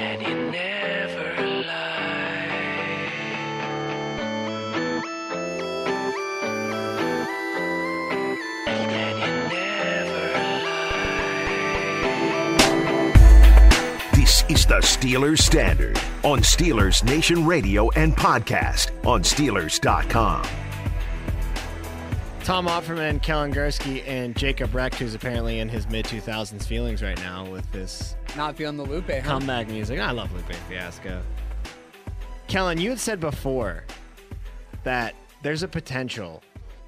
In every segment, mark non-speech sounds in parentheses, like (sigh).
And never lie. And never lie. This is the Steelers Standard on Steelers Nation Radio and podcast on Steelers.com. Tom Offerman, Kellen Gursky, and Jacob Recht, who's apparently in his mid 2000s feelings right now with this Not feeling the Lupe, huh? comeback music. I love Lupe Fiasco. Kellen, you had said before that there's a potential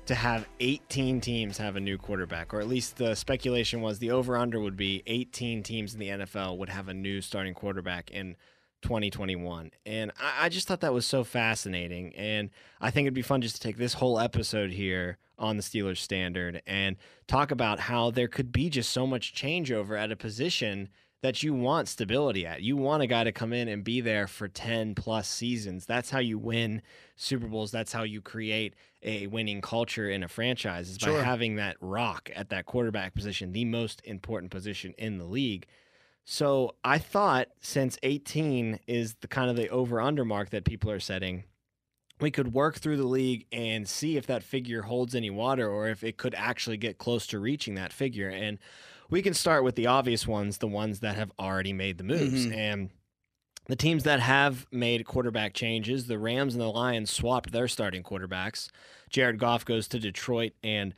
to have 18 teams have a new quarterback, or at least the speculation was the over under would be 18 teams in the NFL would have a new starting quarterback in 2021. And I, I just thought that was so fascinating. And I think it'd be fun just to take this whole episode here on the Steelers standard and talk about how there could be just so much changeover at a position that you want stability at. You want a guy to come in and be there for 10 plus seasons. That's how you win Super Bowls. That's how you create a winning culture in a franchise is by having that rock at that quarterback position, the most important position in the league. So I thought since 18 is the kind of the over under mark that people are setting, we could work through the league and see if that figure holds any water or if it could actually get close to reaching that figure. And we can start with the obvious ones, the ones that have already made the moves. Mhm. And the teams that have made quarterback changes, the Rams and the Lions swapped their starting quarterbacks. Jared Goff goes to Detroit and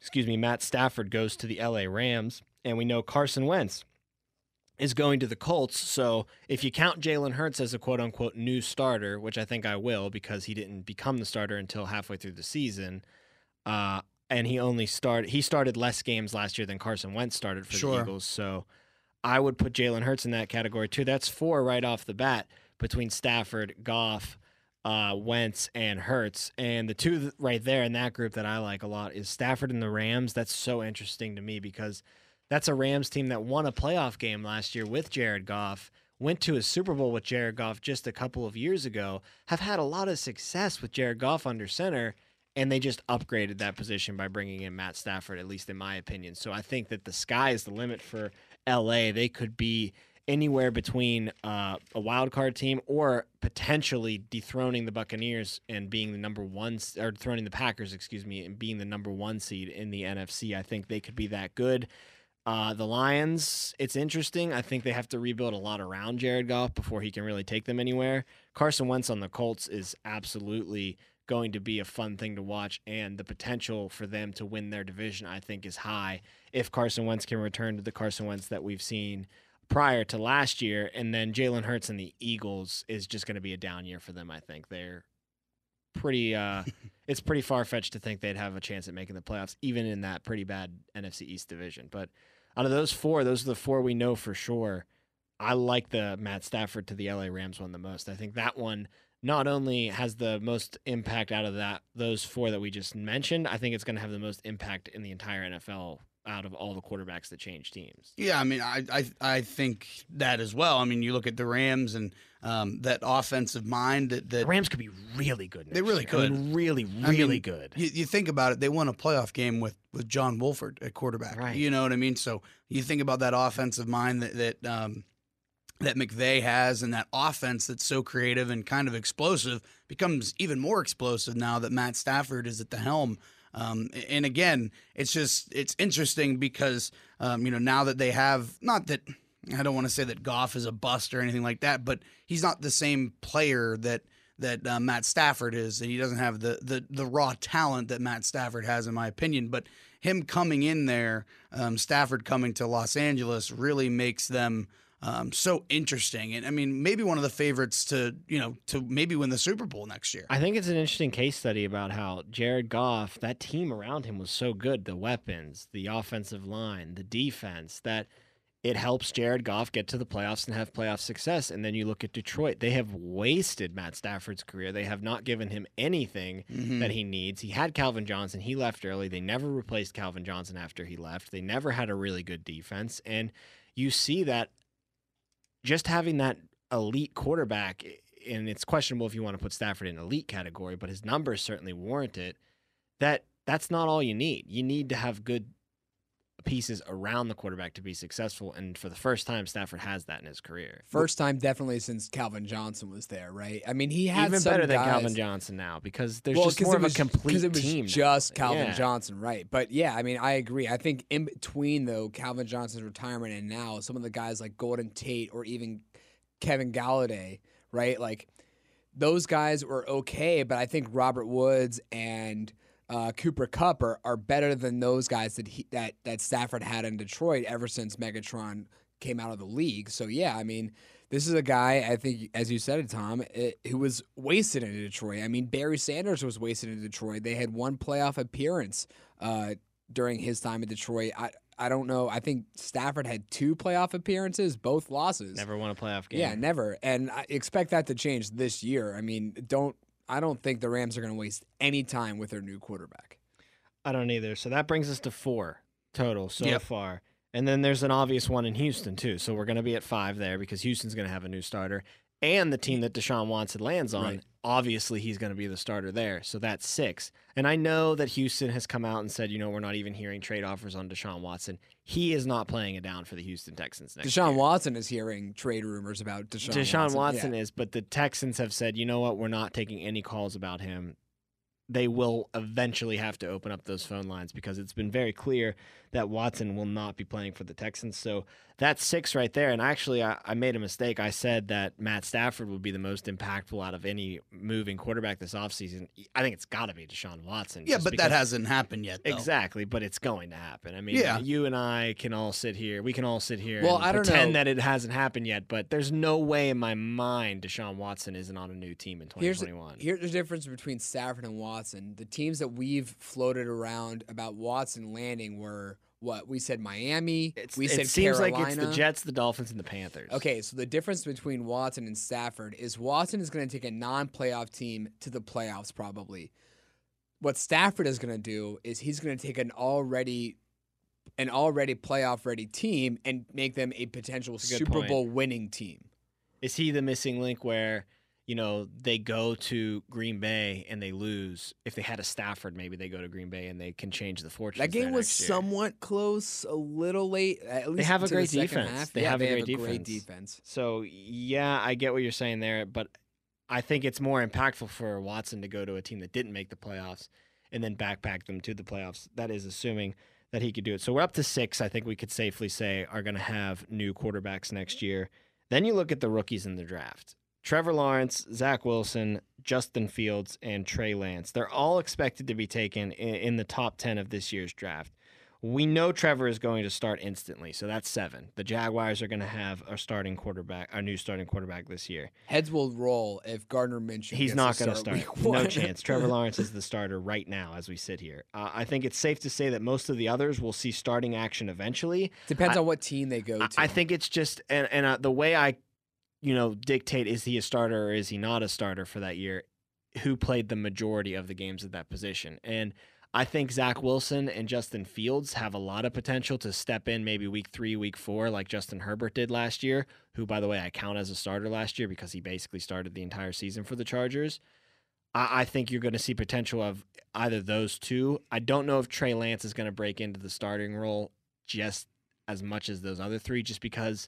excuse me, Matt Stafford goes to the LA Rams, and we know Carson Wentz is going to the Colts. So if you count Jalen Hurts as a quote unquote new starter, which I think I will because he didn't become the starter until halfway through the season, uh, and he only started he started less games last year than Carson Wentz started for the Sure. Eagles. So I would put Jalen Hurts in that category too. That's four right off the bat between Stafford, Goff, uh, Wentz, and Hurts. And the two th- right there in that group that I like a lot is Stafford and the Rams. That's so interesting to me because that's a Rams team that won a playoff game last year with Jared Goff, went to a Super Bowl with Jared Goff just a couple of years ago, have had a lot of success with Jared Goff under center, and they just upgraded that position by bringing in Matt Stafford, at least in my opinion. So I think that the sky is the limit for LA. They could be anywhere between uh, a wild card team or potentially dethroning the Buccaneers and being the number one, or dethroning the Packers, excuse me, and being the number one seed in the NFC. I think they could be that good. Uh, the Lions, it's interesting. I think they have to rebuild a lot around Jared Goff before he can really take them anywhere. Carson Wentz on the Colts is absolutely going to be a fun thing to watch, and the potential for them to win their division, I think, is high if Carson Wentz can return to the Carson Wentz that we've seen prior to last year. And then Jalen Hurts and the Eagles is just going to be a down year for them, I think. They're pretty uh (laughs) it's pretty far fetched to think they'd have a chance at making the playoffs, even in that pretty bad NFC East division. But out of those four, those are the four we know for sure. I like the Matt Stafford to the LA Rams one the most. I think that one not only has the most impact out of that those four that we just mentioned, I think it's going to have the most impact in the entire NFL out of all the quarterbacks that change teams. Yeah, I mean, I, I I think that as well. I mean, you look at the Rams and um, that offensive mind that The Rams could be really good. They really year. I mean, could. really, I really mean, good. You, you think about it, they won a playoff game with with John Wolford at quarterback. Right. You know what I mean? So you think about that offensive mind that that um, that McVay has, and that offense that's so creative and kind of explosive becomes even more explosive now that Matt Stafford is at the helm. Um, and again, it's just it's interesting because um, you know now that they have not that I don't want to say that Goff is a bust or anything like that, but he's not the same player that that uh, Matt Stafford is, and he doesn't have the, the the raw talent that Matt Stafford has, in my opinion. But him coming in there, um, Stafford coming to Los Angeles, really makes them um, so interesting. And I mean, maybe one of the favorites to you know to maybe win the Super Bowl next year. I think it's an interesting case study about how Jared Goff, that team around him was so good the weapons, the offensive line, the defense that it helps Jared Goff get to the playoffs and have playoff success. And then you look at Detroit, they have wasted Matt Stafford's career. They have not given him anything Mhm. that he needs. He had Calvin Johnson, he left early. They never replaced Calvin Johnson after he left. They never had a really good defense. And you see that just having that elite quarterback, and it's questionable if you want to put Stafford in elite category, but his numbers certainly warrant it. That that's not all you need. You need to have good pieces around the quarterback to be successful. And for the first time, Stafford has that in his career. First time, definitely since Calvin Johnson was there, right? I mean, he had Even better than Calvin Johnson now because there's well, just more of was, a complete it was team. now. just Calvin Yeah. Johnson, right? But yeah, I mean, I agree. I think in between though Calvin Johnson's retirement and now, some of the guys like Golden Tate or even Kevin Golladay, right? Like those guys were okay, but I think Robert Woods and uh, Cooper Kupp are, are better than those guys that he, that that Stafford had in Detroit ever since Megatron came out of the league. So yeah, I mean, this is a guy I think, as you said it, Tom, it, who was wasted in Detroit. I mean, Barry Sanders was wasted in Detroit. They had one playoff appearance uh, during his time in Detroit. I I don't know. I think Stafford had two playoff appearances, both losses. Never won a playoff game. Yeah, never. And I expect that to change this year. I mean, don't I don't think the Rams are going to waste any time with their new quarterback. I don't either. So that brings us to four total so Yep. far. And then there's an obvious one in Houston, too. So we're going to be at five there because Houston's going to have a new starter. And the team that Deshaun Watson lands on, Right. obviously he's going to be the starter there. So that's six. And I know that Houston has come out and said, you know, we're not even hearing trade offers on Deshaun Watson. He is not playing it down for the Houston Texans next Deshaun year. Watson is hearing trade rumors about Deshaun, Deshaun Watson, Yeah. is, but the Texans have said, you know what, we're not taking any calls about him. They will eventually have to open up those phone lines because it's been very clear that Watson will not be playing for the Texans. So that's six right there. And actually, I, I made a mistake. I said that Matt Stafford would be the most impactful out of any moving quarterback this offseason. I think it's got to be Deshaun Watson. Yeah, but that hasn't happened yet. Though. Exactly, but it's going to happen. I mean, Yeah. you and I can all sit here. We can all sit here Well, and I don't pretend know. that it hasn't happened yet, but there's no way in my mind Deshaun Watson isn't on a new team in 2021. Here's 2021. here's the difference between Stafford and Watson. The teams that we've floated around about Watson landing were what we said Miami. It's, we it seems Carolina. like it's the Jets, the Dolphins, and the Panthers. Okay, so the difference between Watson and Stafford is Watson is going to take a non-playoff team to the playoffs probably. What Stafford is going to do is he's going to take an already an already playoff ready team and make them a potential a Super point. Bowl winning team. Is he the missing link where, you know, they go to Green Bay and they lose? If they had a Stafford, maybe they go to Green Bay and they can change the fortune. That game was year. somewhat close, a little late. At least have a to the great defense. They Yeah, have a they great have a great defense. defense. So yeah, I get what you're saying there, but I think it's more impactful for Watson to go to a team that didn't make the playoffs and then backpack them to the playoffs. That is assuming that he could do it. So we're up to six. I think we could safely say are going to have new quarterbacks next year. Then you look at the rookies in the draft. Trevor Lawrence, Zach Wilson, Justin Fields, and Trey Lance. They're all expected to be taken in, in the top 10 of this year's draft. We know Trevor is going to start instantly, so that's seven. The Jaguars are going to have a starting quarterback, our new starting quarterback this year. Heads will roll if Gardner Minshew. He's gets not going to start. start. No chance. Trevor (laughs) Lawrence is the starter right now as we sit here. Uh, I think it's safe to say that most of the others will see starting action eventually. Depends I- on what team they go I- to. I think it's just and and uh, the way I, you know, dictate is he a starter or is he not a starter for that year? Who played the majority of the games at that position? And I think Zach Wilson and Justin Fields have a lot of potential to step in maybe week three, week four, like Justin Herbert did last year. Who, by the way, I count as a starter last year because he basically started the entire season for the Chargers. I, I think you're going to see potential of either those two. I don't know if Trey Lance is going to break into the starting role just as much as those other three, just because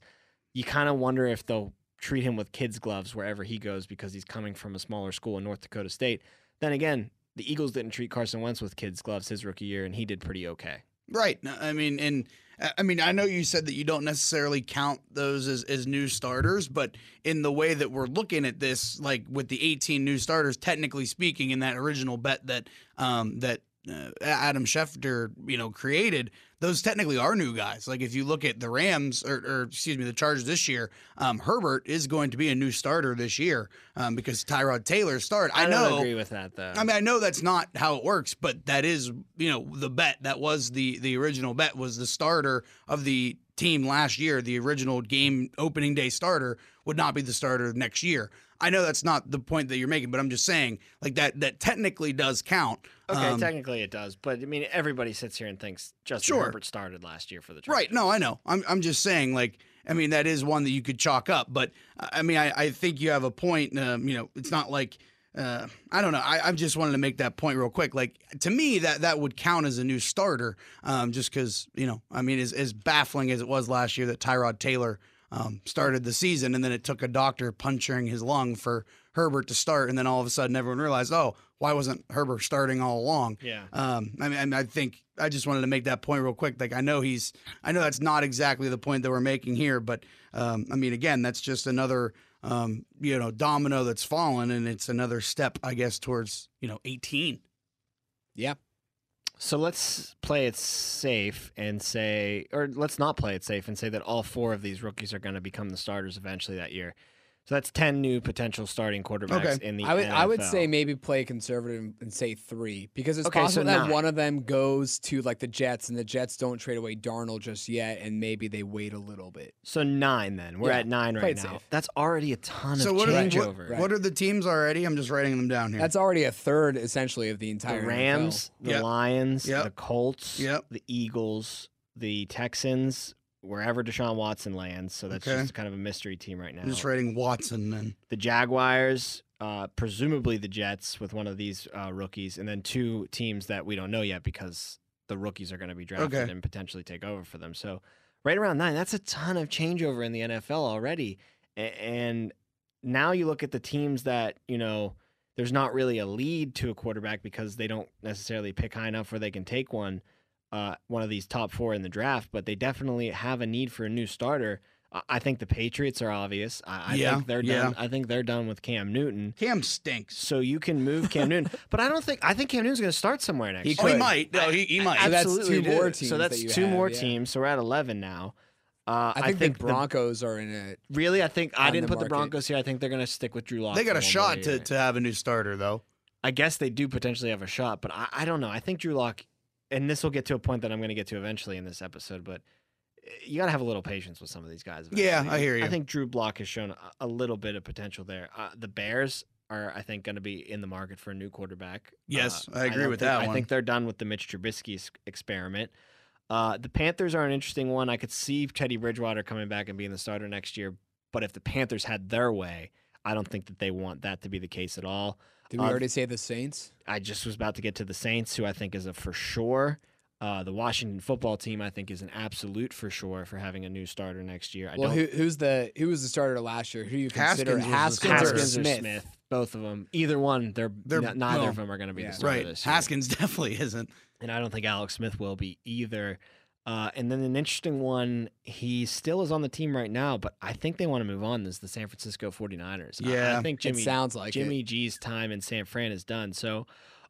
you kind of wonder if they'll treat him with kids' gloves wherever he goes because he's coming from a smaller school in North Dakota State. Then again, the Eagles didn't treat Carson Wentz with kids' gloves his rookie year, and he did pretty okay. Right. I mean, and I- I mean, I know you said that you don't necessarily count those as, as new starters, but in the way that we're looking at this, like with the 18 new starters, technically speaking, in that original bet that um, that uh, Adam Schefter, you know, created, those technically are new guys. Like if you look at the Rams or, or excuse me, the Chargers this year, um, Herbert is going to be a new starter this year um, because Tyrod Taylor started. I, I, know. agree with that though. I mean, I know that's not how it works, but that is, you know, the bet. That was the the original bet was the starter of the team last year. The original game opening day starter would not be the starter next year. I know that's not the point that you're making, but I'm just saying, like that that technically does count. okay, Um, technically it does, but I mean, everybody sits here and thinks Justin Sure. Herbert started last year for the Chargers. Right. No, I know. I'm I'm just saying, like, I mean, that is one that you could chalk up, but uh, I mean, I, I think you have a point. Um, you know, it's not like uh, I don't know. I, I just wanted to make that point real quick. Like to me, that that would count as a new starter, um, just because you know, I mean, as, as baffling as it was last year that Tyrod Taylor um, started the season, and then it took a doctor puncturing his lung for Herbert to start, and then all of a sudden everyone realized, oh, why wasn't Herbert starting all along? Yeah. Um, I mean, I think I just wanted to make that point real quick. Like, I know he's, I know that's not exactly the point that we're making here, but um, I mean, again, that's just another, um, you know, domino that's fallen, and it's another step, I guess, towards you know, 18. Yeah. So let's play it safe and say, or let's not play it safe and say that all four of these rookies are going to become the starters eventually that year. So that's ten new potential starting quarterbacks Okay. in the I would I would say maybe play conservative and say three because it's Okay, so possible that nine. one of them goes to like the Jets and the Jets don't trade away Darnold just yet and maybe they wait a little bit. so nine. Then we're Yeah, at nine right now. safe. That's already a ton So of what are, the, changeover. what, what are the teams already? I'm just writing them down here. That's already a third essentially of the entire the entire Rams, the Yep. Lions, Yep. the Colts, Yep. the Eagles, the Texans, wherever Deshaun Watson lands. So that's Okay. just kind of a mystery team right now. I'm just writing Watson then. the Jaguars, uh, presumably the Jets with one of these uh, rookies, and then two teams that we don't know yet because the rookies are going to be drafted Okay. and potentially take over for them. So right around nine, that's a ton of changeover in the NFL already. A- And now you look at the teams that, you know, there's not really a lead to a quarterback because they don't necessarily pick high enough where they can take one, uh, one of these top four in the draft, but they definitely have a need for a new starter. I- I think the Patriots are obvious. I, I Yeah, think they're yeah. done. I think they're done with Cam Newton. Cam stinks. So you can move Cam Newton, (laughs) but I don't think I think Cam Newton's going to start somewhere next. He year. Oh, he might. No, he, he might. So that's Absolutely two more teams So that's that you two have, more yeah. teams. So we're at eleven now. Uh, I think, the the- Broncos are in it. really, I think I didn't the put the. Broncos here. I think they're going to stick with Drew Lock. they got a shot to, to have a new starter though. I guess they do potentially have a shot, but I, I don't know. I think Drew Lock, and this will get to a point that I'm going to get to eventually in this episode, but eh, you got to have a little patience with some of these guys. Yeah. I hear you. I think Drew Lock has shown a, little bit of potential there. Uh, the Bears are, I think, going to be in the market for a new quarterback. Yes, Uh, I agree don't with think- that I think they're done with the Mitch Trubisky experiment. Uh, the Panthers are an interesting one. I could see Teddy Bridgewater coming back and being the starter next year, but if the Panthers had their way, I don't think that they want that to be the case at all. Did we Uh, already say the Saints? I just was about to get to the Saints, who I think is a for sure. Uh, the Washington football team, I think, is an absolute for sure for having a new starter next year. I Well, don't who, who's the who was the starter last year? Who you consider Haskins was Haskins, or Haskins or Smith? Smith? Both of them, either one. They're, They're- n- neither no. of them are going to be Yeah. the starter Right. this year. Haskins (laughs) definitely isn't. and I don't think Alex Smith will be either. Uh, and then an interesting one, he still is on the team right now, but I think they want to move on. This Is the San Francisco 49ers. I- I, think Jimmy it sounds like Jimmy it. G's time in San Fran is done. So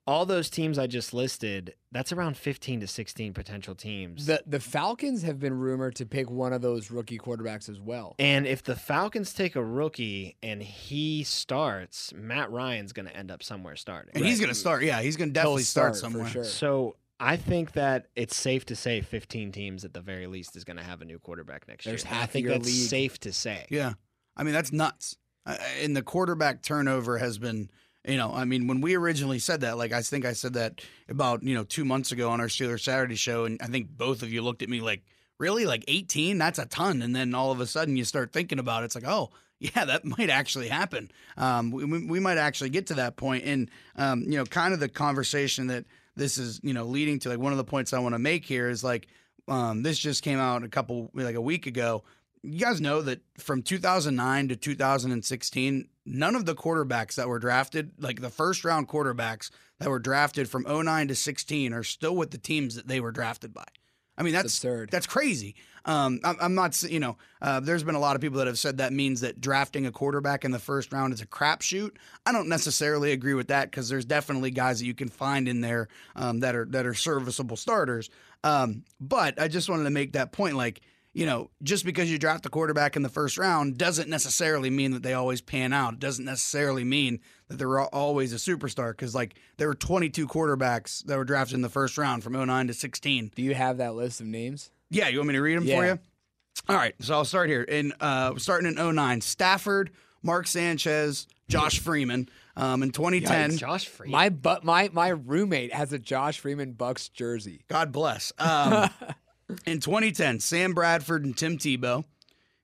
all those teams I just listed, that's around 15 to 16 potential teams. The the Falcons have been rumored to pick one of those rookie quarterbacks as well. and if the Falcons take a rookie and he starts, Matt Ryan's going to end up somewhere starting. And he's going to start. Yeah, he's going to definitely start, start, somewhere. for sure. So I think that it's safe to say 15 teams at the very least is going to have a new quarterback next There's year. And I think that's league. safe to say. Yeah. I mean, that's nuts. And the quarterback turnover has been, you know, I mean, when we originally said that, like, I think I said that about, you know, two months ago on our Steelers Saturday show. And I think both of you looked at me like, really? Like 18? That's a ton. And then all of a sudden you start thinking about it. It's like, oh, (laughs) yeah, that might actually happen. Um, we, we we might actually get to that point. And, um, you know, kind of the conversation that this is, you know, leading to, like, one of the points I want to make here is like, um, this just came out a couple, like a week ago you guys know that from 2009 to 2016, none of the quarterbacks that were drafted, like the first round quarterbacks that were drafted from 09 to 16, are still with the teams that they were drafted by. I mean, that's absurd. That's crazy. Um, I'm, I'm not, you know, uh, there's been a lot of people that have said that means that drafting a quarterback in the first round is a crapshoot. I don't necessarily agree with that because there's definitely guys that you can find in there um, that are that are serviceable starters. Um, but I just wanted to make that point, like you know, just because you draft a quarterback in the first round doesn't necessarily mean that they always pan out. It doesn't necessarily mean that they're always a superstar because, like, there were 22 quarterbacks that were drafted in the first round from 09 to 16. Do you have that list of names? Yeah, you want me to read them for Yeah. you? All right, so I'll start here. In uh, starting in 09, Stafford, Mark Sanchez, Josh Freeman. Um, in 2010, Josh Freeman. My but my my roommate has a Josh Freeman Bucs jersey. God bless. Um, (laughs) in 2010, Sam Bradford and Tim Tebow.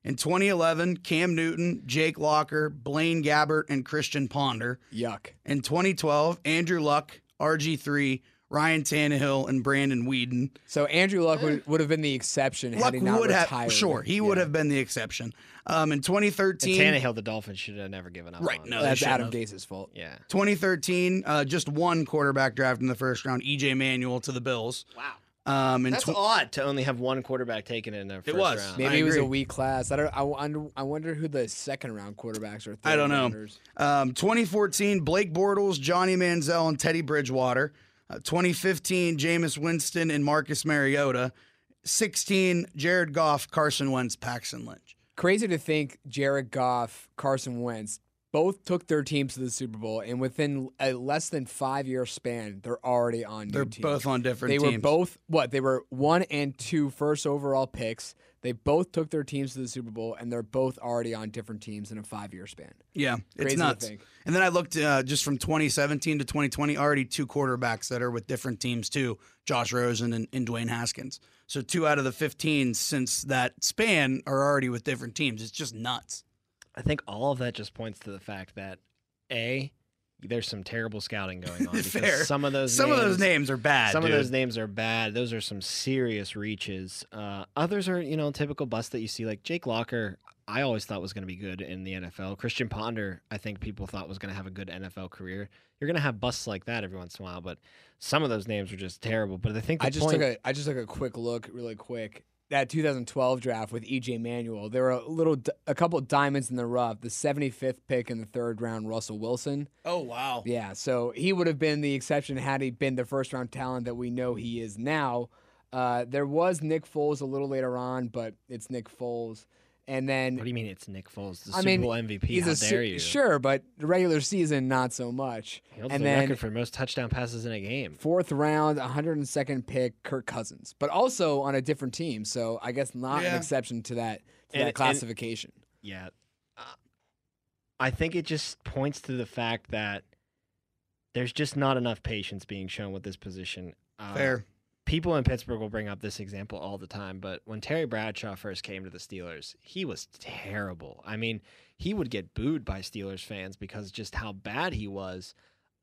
In 2011, Cam Newton, Jake Locker, Blaine Gabbert, and Christian Ponder. Yuck. In 2012, Andrew Luck, RG3, Ryan Tannehill, and Brandon Weeden. So Andrew Luck would, would have been the exception had Luck he not would retired. have, sure, he would have been the exception. Um, in And 2013, Tannehill, the Dolphins should have never given up. Right, on. no, That's shouldn't Adam have. Gase's fault. Yeah. 2013, uh, just one quarterback draft in the first round, EJ Manuel to the Bills. Wow. Um, in That's tw- odd to only have one quarterback taken in the first It was. round. Maybe I it was a agree. weak class. I don't. I wonder. I wonder who the second round quarterbacks are. I don't know. Um, 2014, Blake Bortles, Johnny Manziel, and Teddy Bridgewater. Uh, 2015, Jameis Winston and Marcus Mariota. 16, Jared Goff, Carson Wentz, Paxton Lynch. Crazy to think Jared Goff, Carson Wentz, both took their teams to the Super Bowl, and within a less than five year span, they're already on. New They're both on different teams. They teams. were both what? They were one and two first overall picks. They both took their teams to the Super Bowl, and they're both already on different teams in a five year span. Yeah, it's Crazy to nuts. And then I looked uh, just from 2017 to 2020, already two quarterbacks that are with different teams too Josh Rosen and, and Dwayne Haskins. So two out of the 15 since that span are already with different teams. It's just nuts. I think all of that just points to the fact that a there's some terrible scouting going (laughs) on because Fair. some of those Some names, of those names are bad. some dude. of those names are bad. Those are some serious reaches. Uh, others are you know typical busts that you see like Jake Locker. I always thought was going to be good in the NFL. Christian Ponder, I think people thought was going to have a good NFL career. You're going to have busts like that every once in a while, but some of those names are just terrible. But I think the I just point, took a I just took a quick look, really quick. That 2012 draft with EJ Manuel, there were a little, a couple diamonds in the rough. The 75th pick in the third round, Russell Wilson. Oh, wow. Yeah, so he would have been the exception had he been the first round talent that we know he is now. Uh, there was Nick Foles a little later on, but it's Nick Foles. And then What do you mean it's Nick Foles, the I Super mean, Bowl MVP? he's How a su- dare you? sure, but the regular season not so much. He holds and the then record for most touchdown passes in a game. fourth round, 102nd pick, Kirk Cousins, but also on a different team. So I guess not an exception to that to And- that and- classification. Yeah. Uh, I think it just points to the fact that there's just not enough patience being shown with this position. Uh, Fair. People in Pittsburgh will bring up this example all the time, but when Terry Bradshaw first came to the Steelers, he was terrible. I mean, he would get booed by Steelers fans because just how bad he was.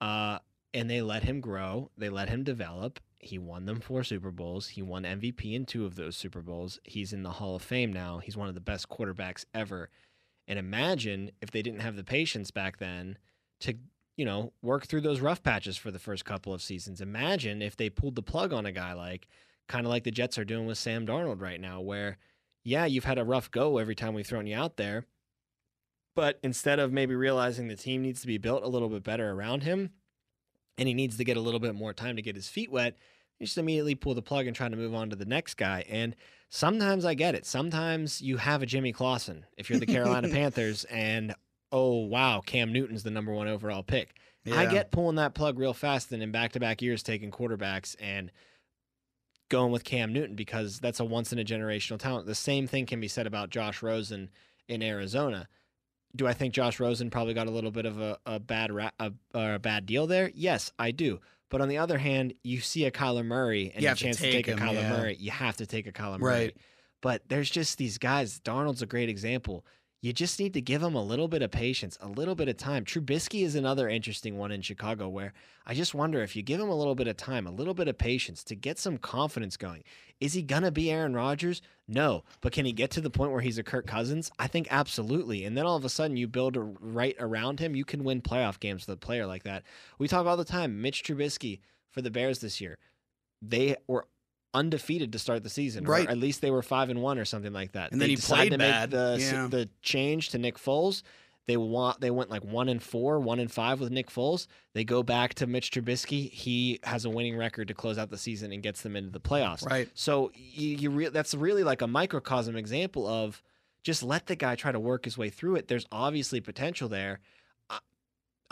Uh, and they let him grow, they let him develop. He won them four Super Bowls. He won MVP in two of those Super Bowls. He's in the Hall of Fame now. He's one of the best quarterbacks ever. And imagine if they didn't have the patience back then to, you know, work through those rough patches for the first couple of seasons. Imagine if they pulled the plug on a guy like, kind of like the Jets are doing with Sam Darnold right now, where, yeah, you've had a rough go every time we've thrown you out there. But instead of maybe realizing the team needs to be built a little bit better around him and he needs to get a little bit more time to get his feet wet, you just immediately pull the plug and try to move on to the next guy. And sometimes I get it. Sometimes you have a Jimmy Clausen if you're the Carolina (laughs) Panthers and oh wow, Cam Newton's the number one overall pick. I get pulling that plug real fast and in back to back years taking quarterbacks and going with Cam Newton because that's a once in a generational talent. The same thing can be said about Josh Rosen in Arizona. Do I think Josh Rosen probably got a little bit of a, a bad ra- a, a bad deal there? Yes, I do. But on the other hand, you see a Kyler Murray and You a have to chance to take take, a him, Kyler yeah. Murray. You have to take a Kyler Murray. Right. But there's just these guys. Darnold's a great example. You just need to give him a little bit of patience, a little bit of time. Trubisky is another interesting one in Chicago where I just wonder if you give him a little bit of time, a little bit of patience to get some confidence going. Is he going to be Aaron Rodgers? No. But can he get to the point where he's a Kirk Cousins? I think absolutely. And then all of a sudden you build a right around him, you can win playoff games with a player like that. We talk all the time. Mitch Trubisky for the Bears this year. They were undefeated to start the season, Right. at least they were five and one or something like that. And they then he decided played to make the Yeah. the change to Nick Foles. They want they went like one and four, one and five with Nick Foles. They go back to Mitch Trubisky. He has a winning record to close out the season and gets them into the playoffs. Right. So you, you re- that's really like a microcosm example of just let the guy try to work his way through it. There's obviously potential there.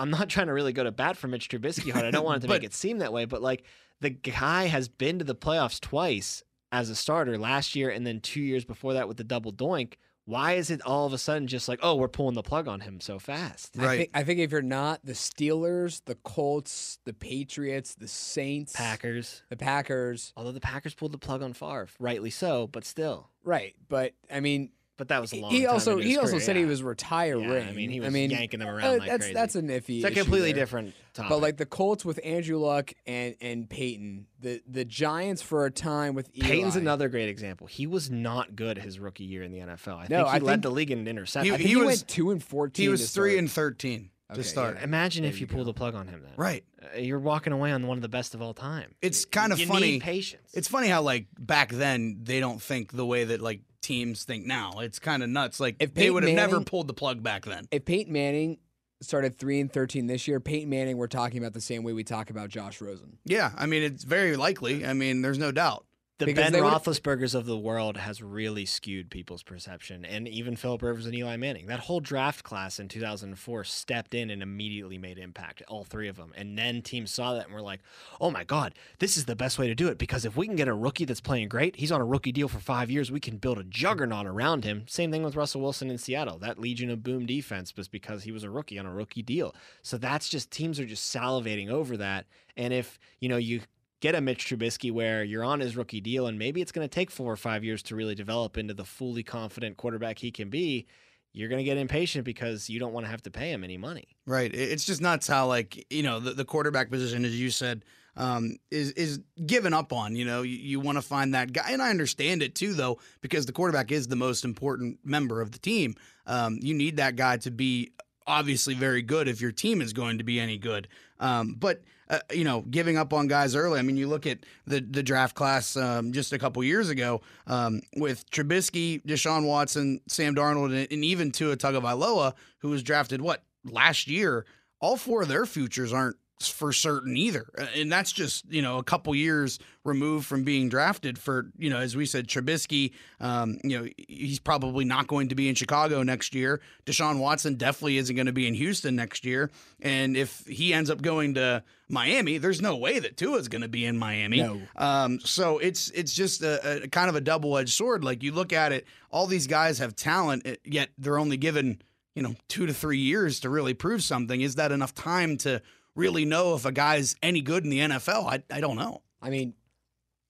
I- I'm not trying to really go to bat for Mitch Trubisky hard. I don't want it to But- make it seem that way, but like the guy has been to the playoffs twice as a starter last year and then two years before that with the double doink. Why is it all of a sudden just like, oh, we're pulling the plug on him so fast? I think, I think if you're not the Steelers, the Colts, the Patriots, the Saints, Packers. the Packers, Although the Packers pulled the plug on Favre, rightly so, but still. right? But I mean, but that was a long. he time also he also career, said he was retiring. Yeah, I mean, he was I mean, yanking them uh, around like that's crazy. that's an iffy. It's a completely there. different topic. But like the Colts with Andrew Luck and and Peyton, the the Giants for a time with Eli. Peyton's another great example. He was not good his rookie year in the NFL. I No, think he I led think- the league in interceptions. He- I think he, was- went two and fourteen. He was three start. and thirteen Okay, to start. yeah. Imagine There if you you pulled the plug on him then. Right. Uh, You're walking away on one of the best of all time. It's Y- kind of you funny. Need patience. It's funny how like back then they don't think the way that like teams think now. It's kind of nuts. Like If they would have never pulled the plug back then. If Peyton Manning started three and thirteen this year, Peyton Manning we're talking about the same way we talk about Josh Rosen. Yeah, I mean it's very likely. I mean, there's no doubt. The because Ben Roethlisbergers of the world has really skewed people's perception, and even Philip Rivers and Eli Manning. That whole draft class in 2004 stepped in and immediately made impact. All three of them, and then teams saw that and were like, "Oh my God, this is the best way to do it." Because if we can get a rookie that's playing great, he's on a rookie deal for five years. We can build a juggernaut around him. Same thing with Russell Wilson in Seattle. That Legion of Boom defense was because he was a rookie on a rookie deal. So that's just teams are just salivating over that. And if you know you get a Mitch Trubisky where you're on his rookie deal and maybe it's going to take four or five years to really develop into the fully confident quarterback he can be, you're going to get impatient because you don't want to have to pay him any money. Right. It's just nuts how like you know the, the quarterback position, as you said, um, is is given up on. You know, you, you want to find that guy, and I understand it too, though, because the quarterback is the most important member of the team. Um, you need that guy to be obviously very good if your team is going to be any good. Um, but uh, you know, giving up on guys early. I mean, you look at the the draft class um, just a couple years ago um, with Trubisky, Deshaun Watson, Sam Darnold, and, and even Tua Tagovailoa, who was drafted what last year. All four of their futures aren't for certain either, and that's just you know a couple years removed from being drafted. For you know, as we said, Trubisky, um, you know, he's probably not going to be in Chicago next year. Deshaun Watson definitely isn't going to be in Houston next year, and if he ends up going to Miami, there's no way that Tua is going to be in Miami. No. Um, so it's it's just a, a kind of a double edged sword. Like you look at it, all these guys have talent, eh, yet they're only given you know two to three years to really prove something. Is that enough time to really know if a guy's any good in the NFL? I I don't know. I mean,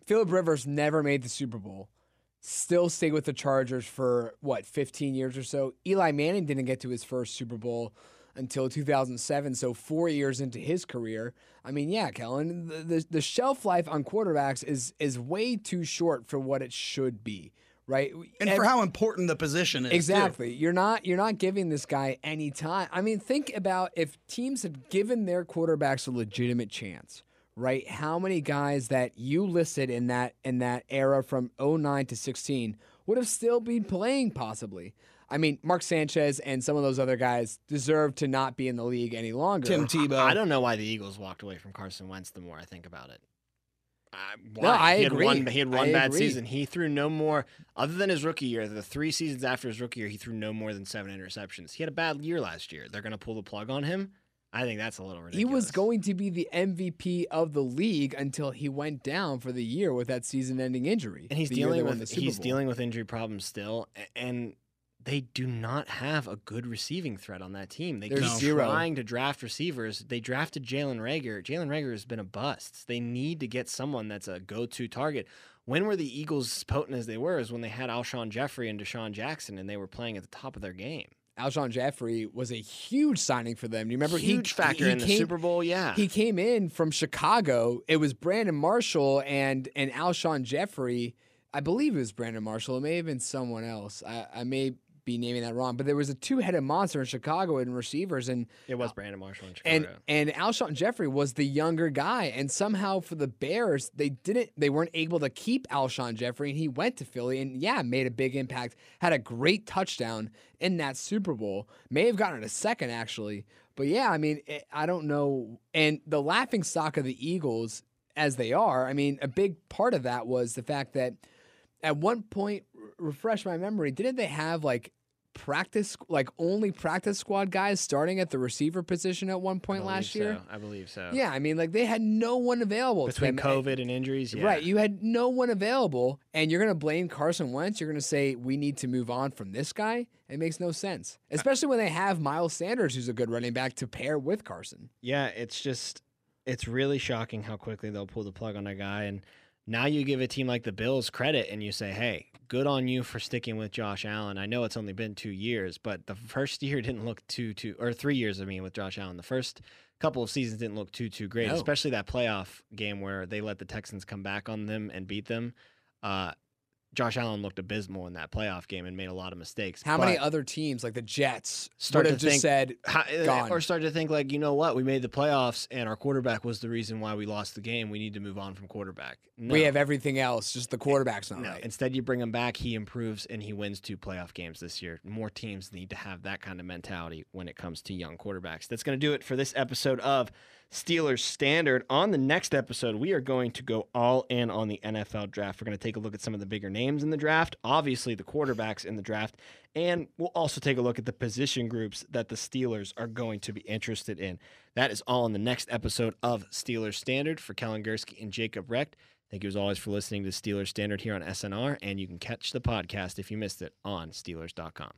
Philip Rivers never made the Super Bowl. Still stayed with the Chargers for what, 15 years or so. Eli Manning didn't get to his first Super Bowl until 2007, so four years into his career. I mean, yeah, Kellen, the, the, the shelf life on quarterbacks is is way too short for what it should be, right? And Ev- for how important the position is, too. Exactly. You're not you're not giving this guy any time. I mean, think about if teams had given their quarterbacks a legitimate chance, right? How many guys that you listed in that in that era from 09 to 16 would have still been playing possibly? I mean, Mark Sanchez and some of those other guys deserve to not be in the league any longer. Tim Tebow. I don't know why the Eagles walked away from Carson Wentz the more I think about it. Uh, No, why? I he had agree. One, he had one I bad agree. season. He threw no more, other than his rookie year, the three seasons after his rookie year, he threw no more than seven interceptions. He had a bad year last year. They're going to pull the plug on him. I think that's a little ridiculous. He was going to be the MVP of the league until he went down for the year with that season-ending injury. and he's the year they dealing with he's dealing with injury problems still, and they do not have a good receiving threat on that team. They There's keep zero. trying to draft receivers. They drafted Jalen Reagor. Jalen Reagor has been a bust. They need to get someone that's a go-to target. When were the Eagles as potent as they were? Is when they had Alshon Jeffery and DeSean Jackson, and they were playing at the top of their game. Alshon Jeffery was a huge signing for them. Do you remember Huge he, factor he in the came- Super Bowl. Yeah, He came in from Chicago. It was Brandon Marshall and and Alshon Jeffery. I believe it was Brandon Marshall. It may have been someone else. I, I may be naming that wrong, but there was a two-headed monster in Chicago in receivers, and it was Brandon Marshall in Chicago. and and Alshon Jeffery was the younger guy, and somehow for the Bears, they didn't they weren't able to keep Alshon Jeffery, and he went to Philly, and yeah, made a big impact, had a great touchdown in that Super Bowl, may have gotten a second actually, but yeah, I mean, it, I don't know, and the laughing stock of the Eagles as they are, I mean, a big part of that was the fact that at one point, refresh my memory, didn't they have like practice, like only practice squad guys starting at the receiver position at one point last year? so. I believe so. Yeah, I mean, like they had no one available between. COVID and injuries. Yeah. Right, you had no one available, and you're going to blame Carson Wentz. You're going to say we need to move on from this guy. It makes no sense, especially when they have Miles Sanders, who's a good running back, to pair with Carson. Yeah, it's just it's really shocking how quickly they'll pull the plug on a guy and Now you give a team like the Bills credit and you say, hey, good on you for sticking with Josh Allen. I know it's only been two years, but the first (laughs) year didn't look too, too, or three years, I mean, with Josh Allen. The first couple of seasons didn't look too, too great, No. especially that playoff game where they let the Texans come back on them and beat them. Uh, Josh Allen looked abysmal in that playoff game and made a lot of mistakes. How many other teams like the Jets Start to think- said, How, uh, or start to think like, you know what, we made the playoffs and our quarterback was the reason why we lost the game. We need to move on from quarterback. No. "We have everything else, just the quarterback's not no. right." Instead, you bring him back, he improves, and he wins two playoff games this year. More teams need to have that kind of mentality when it comes to young quarterbacks. That's going to do it for this episode of Steelers Standard. On the next episode, we are going to go all in on the NFL draft. We're going to take a look at some of the bigger names in the draft, obviously the quarterbacks in the draft, and we'll also take a look at the position groups that the Steelers are going to be interested in. That is all in the next episode of Steelers Standard for Kellen Gursky and Jacob Recht. Thank you as always for listening to Steelers Standard here on SNR, and you can catch the podcast if you missed it on Steelers.com.